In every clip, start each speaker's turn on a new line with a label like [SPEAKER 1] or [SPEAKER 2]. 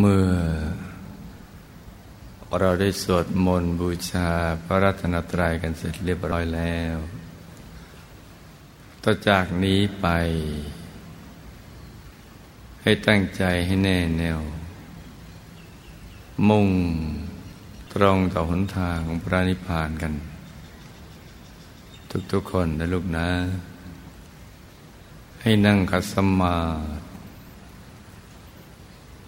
[SPEAKER 1] เมื่อ เราได้สวดมนต์บูชาพระรัตนตรัยกันเสร็จเรียบร้อยแล้ว ต่อจากนี้ไป ให้ตั้งใจให้แน่แน่ว มุ่งตรงต่อหนทางของพระนิพพานกัน ทุกๆคนนะลูกนะ ให้นั่งขัดสมาธิ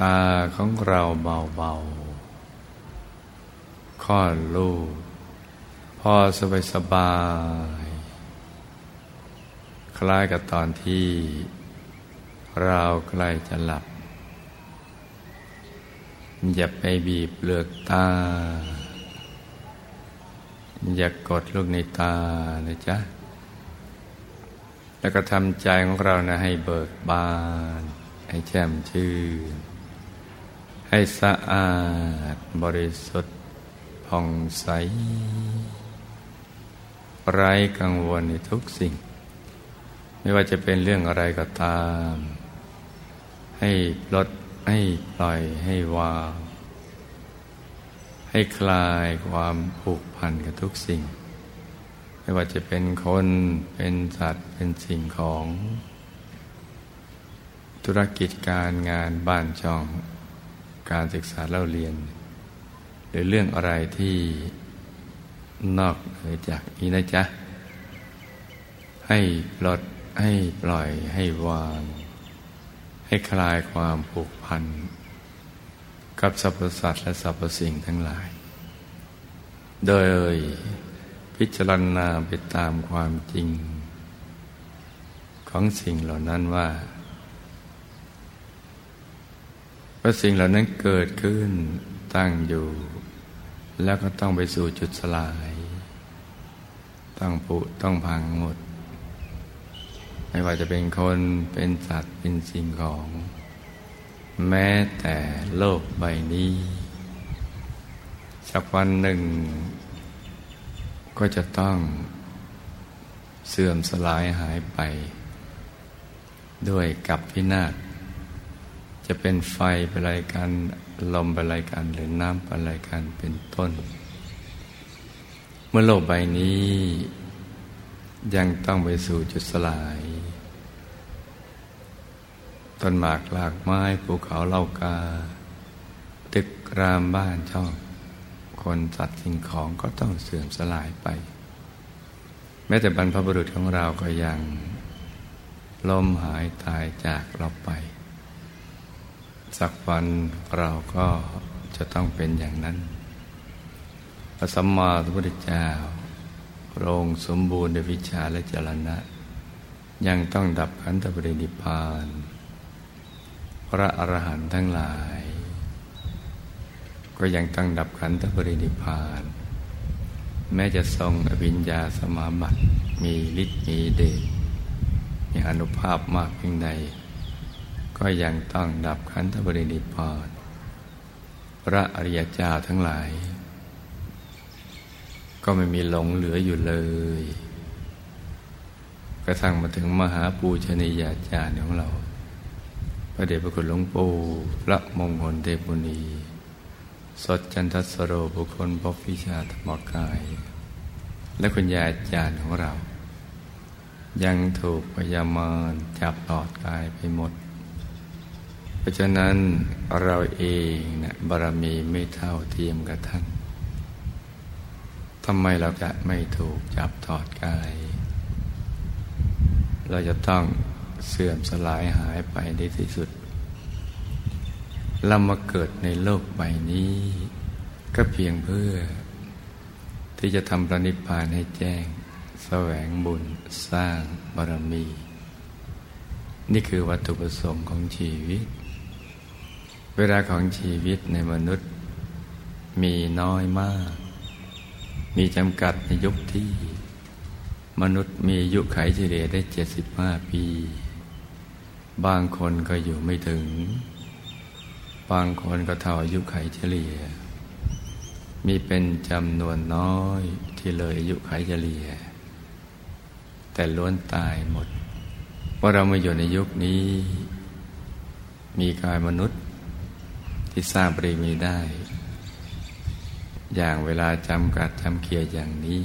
[SPEAKER 1] ตาของเราเบาๆค่อนลูกพอสบายสบาย คล้ายกับตอนที่เราใกล้จะหลับ อย่าไปบีบเปลือกตา อย่ากดลูกในตานะจ๊ะ แล้วก็ทำใจของเรานะให้เบิกบาน ให้แจ่มชื่น ให้สะอาดบริสุทธิ์ผ่องใส ไร้กังวลในทุกสิ่ง ไม่ว่าจะเป็นเรื่องอะไรก็ตาม ให้ลดให้ปล่อยให้วางให้คลายความผูกพันกับทุกสิ่ง ไม่ว่าจะเป็นคนเป็นสัตว์เป็นสิ่งของ ธุรกิจการงานบ้านช่อง การศึกษาเล่าเรียน หรือเรื่องอะไรที่นอกเหนือจากนี้นะจ๊ะ ให้ปลดให้ปล่อยให้วาง ให้คลายความผูกพัน กับสรรพสัตว์และสรรพสิ่งทั้งหลาย โดยพิจารณาไปตามความจริง ของสิ่งเหล่านั้นว่า ว่าสิ่งเหล่านั้นเกิดขึ้นตั้งอยู่ แล้วก็ต้องไปสู่จุดสลาย ต้องผุต้องพังหมด ไม่ว่าจะเป็นคนเป็นสัตว์เป็นสิ่งของ แม้แต่โลกใบนี้ สักวันหนึ่ง ก็จะต้องเสื่อมสลายหายไป ด้วยกับพินาศ จะเป็นไฟเป็นอะไรกันลมเป็นอะไรกันหรือน้ำเป็นอะไรกันเป็นต้น เมื่อโลกใบนี้ ยังต้องไปสู่จุดสลาย ต้นหมากหลากไม้ภูเขาเล่ากา ตึกรามบ้านช่องคนสัตว์สิ่งของก็ต้องเสื่อมสลายไป แม้แต่บรรพบุรุษของเราก็ยังล้มหายตายจากเราไป สักวันเราก็จะต้องเป็นอย่างนั้น พระสัมมาสัมพุทธเจ้าพระองค์สมบูรณ์ในวิชาและจรณะ ยังต้องดับขันธปรินิพาน พระอรหันต์ทั้งหลาย ก็ยังต้องดับขันธปรินิพาน แม้จะทรงอภิญญาสมาบัติมีฤทธิ์มีเดชมีอนุภาพมากเพียงใด ก็ยังต้องดับขันธบริณิพานพระอริยเจ้าทั้งหลาย ก็ไม่มีหลงเหลืออยู่เลย กระทั่งมาถึงมหาปูชนียาจารย์ของเรา พระเดชพระคุณหลวงปู่พระมงคลเทพุณีสดจันทสโรบุคคลพบวิชาธรรมกาย และคุณยาอาจารย์ของเรา ยังถูกพยามารจับตอดกายไปหมด เพราะฉะนั้นเราเองนะบารมีไม่เท่าเทียมกับท่านทำไมเราจะไม่ถูกจับถอดกายเราจะต้องเสื่อมสลายหายไปในที่สุด เรามาเกิดในโลกใบนี้ ก็เพียงเพื่อ ที่จะทำประนิพพานให้แจ้ง แสวงบุญสร้างบารมี นี่คือวัตถุประสงค์ของชีวิต เวลาของชีวิตในมนุษย์ มีน้อยมาก มีจำกัดในยุคที่ มนุษย์มีอายุไขเฉลี่ยได้เจ็ดสิบห้าปี บางคนก็อยู่ไม่ถึง บางคนก็เท่าอายุไขเฉลี่ย มีเป็นจำนวนน้อยที่เลยอายุไขเฉลี่ย แต่ล้วนตายหมดว่าเรามาอยู่ในยุคนี้ มีกายมนุษย์ ที่สร้างปริมีได้ อย่างเวลาจำกัดจำเคียอย่างนี้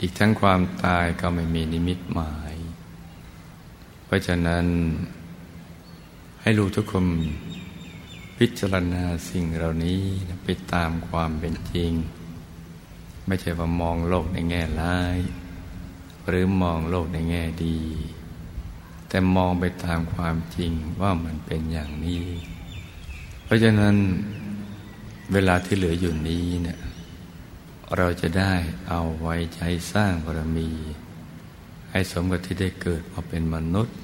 [SPEAKER 1] อีกทั้งความตายก็ไม่มีนิมิตหมาย เพราะฉะนั้น ให้รู้ทุกคนพิจารณาสิ่งเหล่านี้ไปตามความเป็นจริง ไม่ใช่ว่ามองโลกในแง่ร้าย หรือมองโลกในแง่ดี แต่มองไปตามความจริงว่ามันเป็นอย่างนี้ เพราะฉะนั้นเวลาที่เหลืออยู่นี้เนี่ยเราจะได้เอาไว้ใช้สร้างบารมี ให้สมกับที่ได้เกิดมาเป็นมนุษย์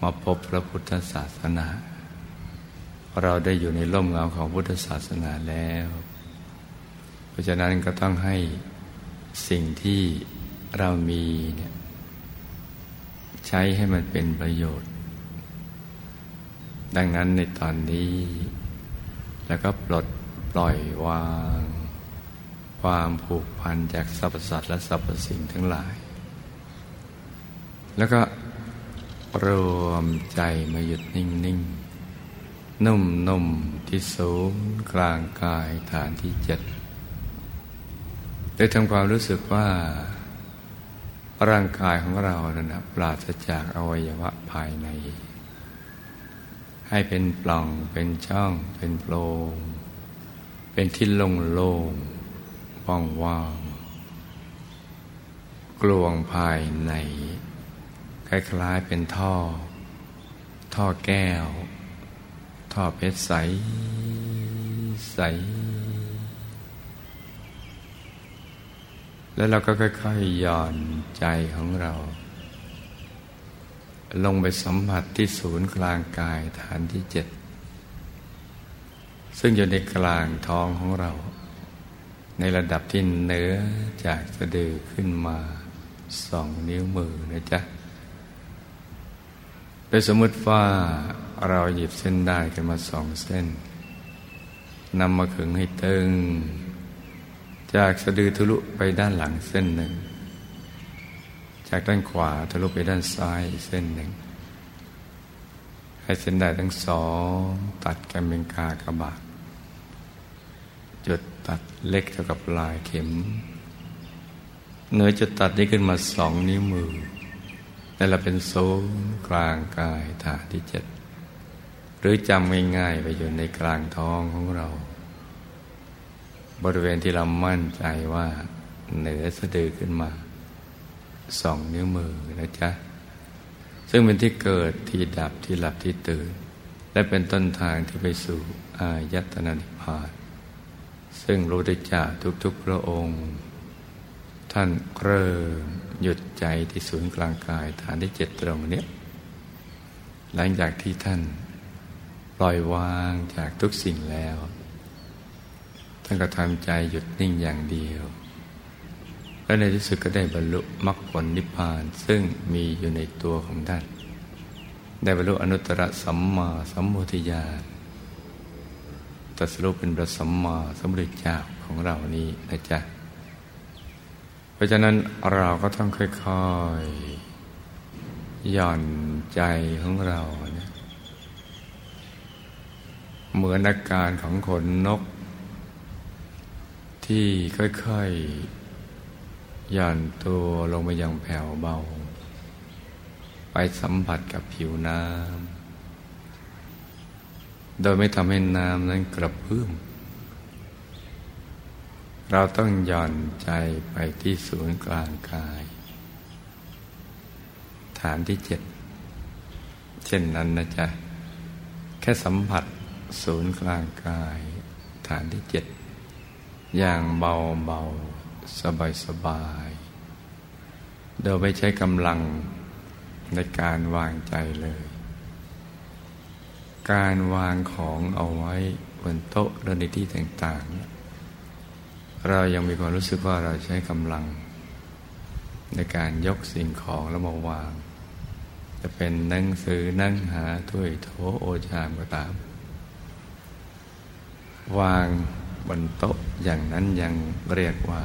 [SPEAKER 1] มาพบพระพุทธศาสนา เราได้อยู่ในร่มเงาของพุทธศาสนาแล้ว เพราะฉะนั้นก็ต้องให้สิ่งที่เรามีเนี่ย ใช้ให้มันเป็นประโยชน์ ดังนั้นในตอนนี้ แล้วก็ปลดปล่อยวาง ความผูกพันจากสรรพสัตว์และสรรพสิ่งทั้งหลาย แล้วก็รวมใจมาหยุดนิ่งนิ่งนุ่มนุ่มที่สูงกลางกายฐานที่เจ็ดโดยทำความรู้สึกว่า ร่างกายของเรานะนะปราศจากอวัยวะภายใน ให้เป็นปล่องเป็นช่อง เป็นโพรงเป็นที่โล่งโล่งว่างว่างกลวงภายใน คล้ายๆเป็นท่อ ท่อแก้ว ท่อเพชรใสใส แล้วเราก็ค่อยๆย่อนใจของเรา ลงไปสัมผัสที่ศูนย์กลางกายฐานที่เจ็ดซึ่งอยู่ในกลางท้องของเรา ในระดับที่เหนือจากสะดือขึ้นมาสองนิ้วมือนะจ๊ะไปสมมติว่าเราหยิบเส้นได้กันมาสองเส้นนำมาขึงให้ตึง จากสะดือทะลุไปด้านหลังเส้นหนึ่ง จากด้านขวาทะลุไปด้านซ้ายเส้นหนึ่ง ให้เส้นได้ทั้งสองตัดกันเป็นกากระบาดจุดตัดเล็กเท่ากับลายเข็มเนื้อจะตัดได้ขึ้นมาสองนิ้วมือนั่นแหละเป็นโซนกลางกายฐานที่เจ็ดหรือจำง่ายๆไปอยู่ในกลางท้องของเรา บริเวณที่เรามั่นใจว่าเหนือสะดือขึ้นมาสองนิ้วมือนะจ๊ะ ซึ่งเป็นที่เกิดที่ดับที่หลับที่ตื่น และเป็นต้นทางที่ไปสู่อายตนะนิพพาน ซึ่งรู้ได้จากทุกๆพระองค์ ท่านเริ่มหยุดใจที่ศูนย์กลางกายฐานที่เจ็ดตรงนี้ หลังจากที่ท่านปล่อยวางจากทุกสิ่งแล้ว ท่านก็ทำใจหยุดนิ่งอย่างเดียว และในที่สุดก็ได้บรรลุมรรคผลนิพพาน ซึ่งมีอยู่ในตัวของท่าน ได้บรรลุอนุตตรสัมมาสัมโพธิญาณตัสรุปเป็นพระสัมมาสัมพุทธเจ้าของเรานี้นะจ๊ะ เพราะฉะนั้นเราก็ต้องค่อยๆ หย่อนใจของเราเนี่ยเหมือนอาการของขนนก ที่ค่อยๆย่อนตัวลงไปอย่างแผ่วเบา ไปสัมผัสกับผิวน้ำ โดยไม่ทำให้น้ำนั้นกระเพื่อมเราต้องย่อนใจไปที่ศูนย์กลางกาย ฐานที่เจ็ด เช่นนั้นนะจ๊ะ แค่สัมผัสศูนย์กลางกาย ฐานที่เจ็ด อย่างเบาเบาสบายสบายโดยไม่ใช้กำลังในการวางใจเลย การวางของเอาไว้บนโต๊ะหรือในที่ต่างๆ เรายังมีความรู้สึกว่าเราใช้กำลัง ในการยกสิ่งของแล้วมาวาง จะเป็นหนังสือนั่งหาถ้วยโถโอชามก็ตาม วาง บนโต๊ะอย่างนั้นยังเรียกว่า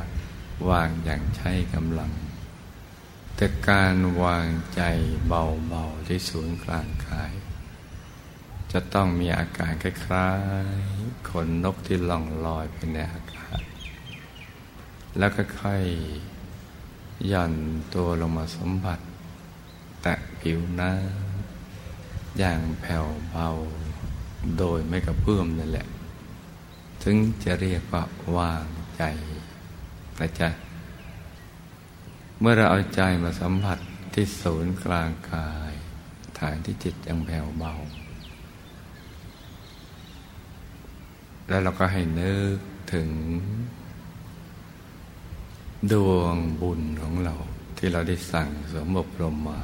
[SPEAKER 1] วางอย่างใช้กำลัง แต่การวางใจเบาๆที่ศูนย์กลางกาย จะต้องมีอาการคล้ายๆขนนกที่ล่องลอยไปในอากาศ แล้วก็ค่อยย่อนตัวลงมาสมบัติ แตะผิวน้ำอย่างแผ่วเบา โดยไม่กระเพื่อมนั่นแหละ ถึงจะเรียกว่าวางใจนะจ๊ะเมื่อเราเอาใจมาสัมผัสที่ศูนย์กลางกาย ฐานที่จิตยังแผ่วเบา แล้วเราก็ให้นึกถึง ดวงบุญของเรา ที่เราได้สั่งสมบรมมา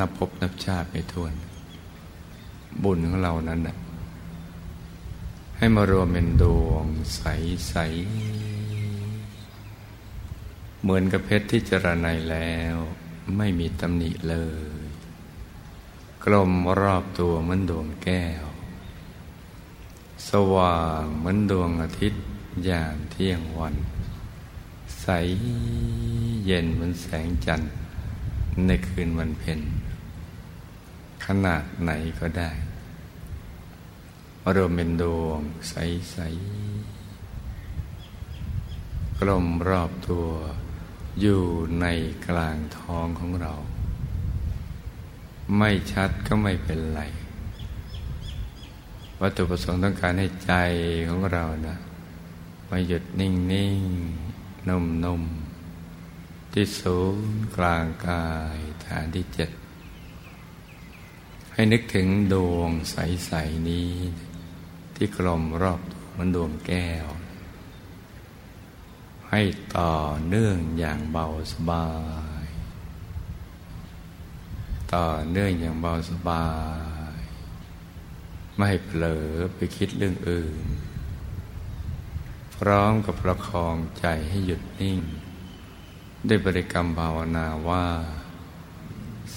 [SPEAKER 1] นับพบนับชาติไม่ท้วน บุญของเรานั้นน่ะ ให้มารวมเป็นดวงใส ๆ เหมือนกับเพชรที่จรนัยแล้ว ไม่มีตำหนิเลย กลมรอบตัวเหมือนดวงแก้ว สว่างเหมือนดวงอาทิตย์ยามเที่ยงวัน ใสเย็นเหมือนแสงจันทร์ในคืนวันเพ็ญขนาดไหนก็ได้ รวมเป็นดวงใสๆกลมรอบตัวอยู่ในกลางท้องของเรา ไม่ชัดก็ไม่เป็นไร วัตถุประสงค์ต้องการให้ใจของเรานะมาหยุดนิ่งนิ่งนุ่มนุ่มที่ศูนย์กลางกายฐานที่เจ็ดให้นึกถึงดวงใส ๆ นี้ ที่กลมรอบมันดวงแก้ว ให้ต่อเนื่องอย่างเบาสบาย ต่อเนื่องอย่างเบาสบาย ไม่ให้เผลอไปคิดเรื่องอื่น พร้อมกับประคองใจให้หยุดนิ่ง ด้วยบริกรรมภาวนาว่า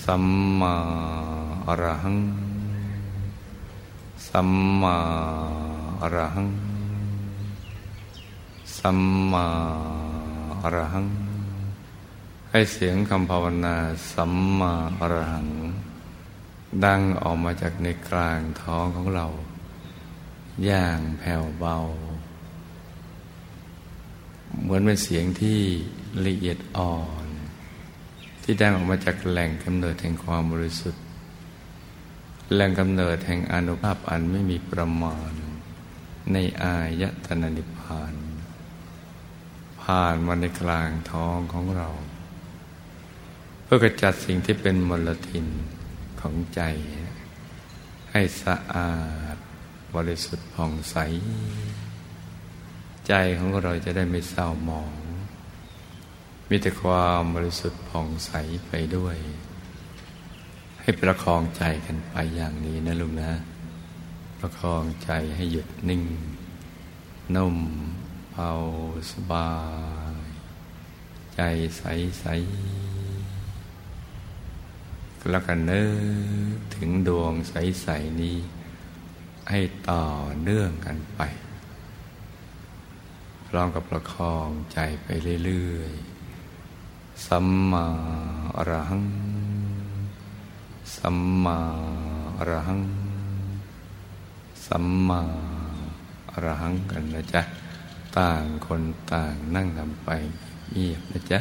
[SPEAKER 1] สัมมาอรหัง สัมมาอรหัง สัมมาอรหัง ให้เสียงคำภาวนาสัมมาอรหัง ดังออกมาจากในกลางท้องของเรา อย่างแผ่วเบา เหมือนเป็นเสียงที่ละเอียดอ่อน ที่ดังออกมาจากแหล่งกำเนิดแห่งความบริสุทธิ์ แหล่งกำเนิดแห่งอนุภาพอันไม่มีประมาณ ในอายตนะนิพพาน ผ่านมาในกลางท้องของเรา เพื่อกระจัดสิ่งที่เป็นมลทินของใจ ให้สะอาดบริสุทธิ์ผ่องใส ใจของเราจะได้ไม่เศร้าหมอง มีแต่ความบริสุทธิ์ผ่องใสไปด้วย ให้ประคองใจกันไปอย่างนี้นะลุงนะ ประคองใจให้หยุดนิ่ง นุ่มเบาสบาย ใจใสใสแล้วกันนึกถึงดวงใสใสนี้ ให้ต่อเนื่องกันไป พร้อมกับประคองใจไปเรื่อย ๆ สัมมาอรหัง สัมมาอรหัง สัมมาอรหังกันนะจ๊ะ ต่างคนต่างนั่งทำไปเงียบนะจ๊ะ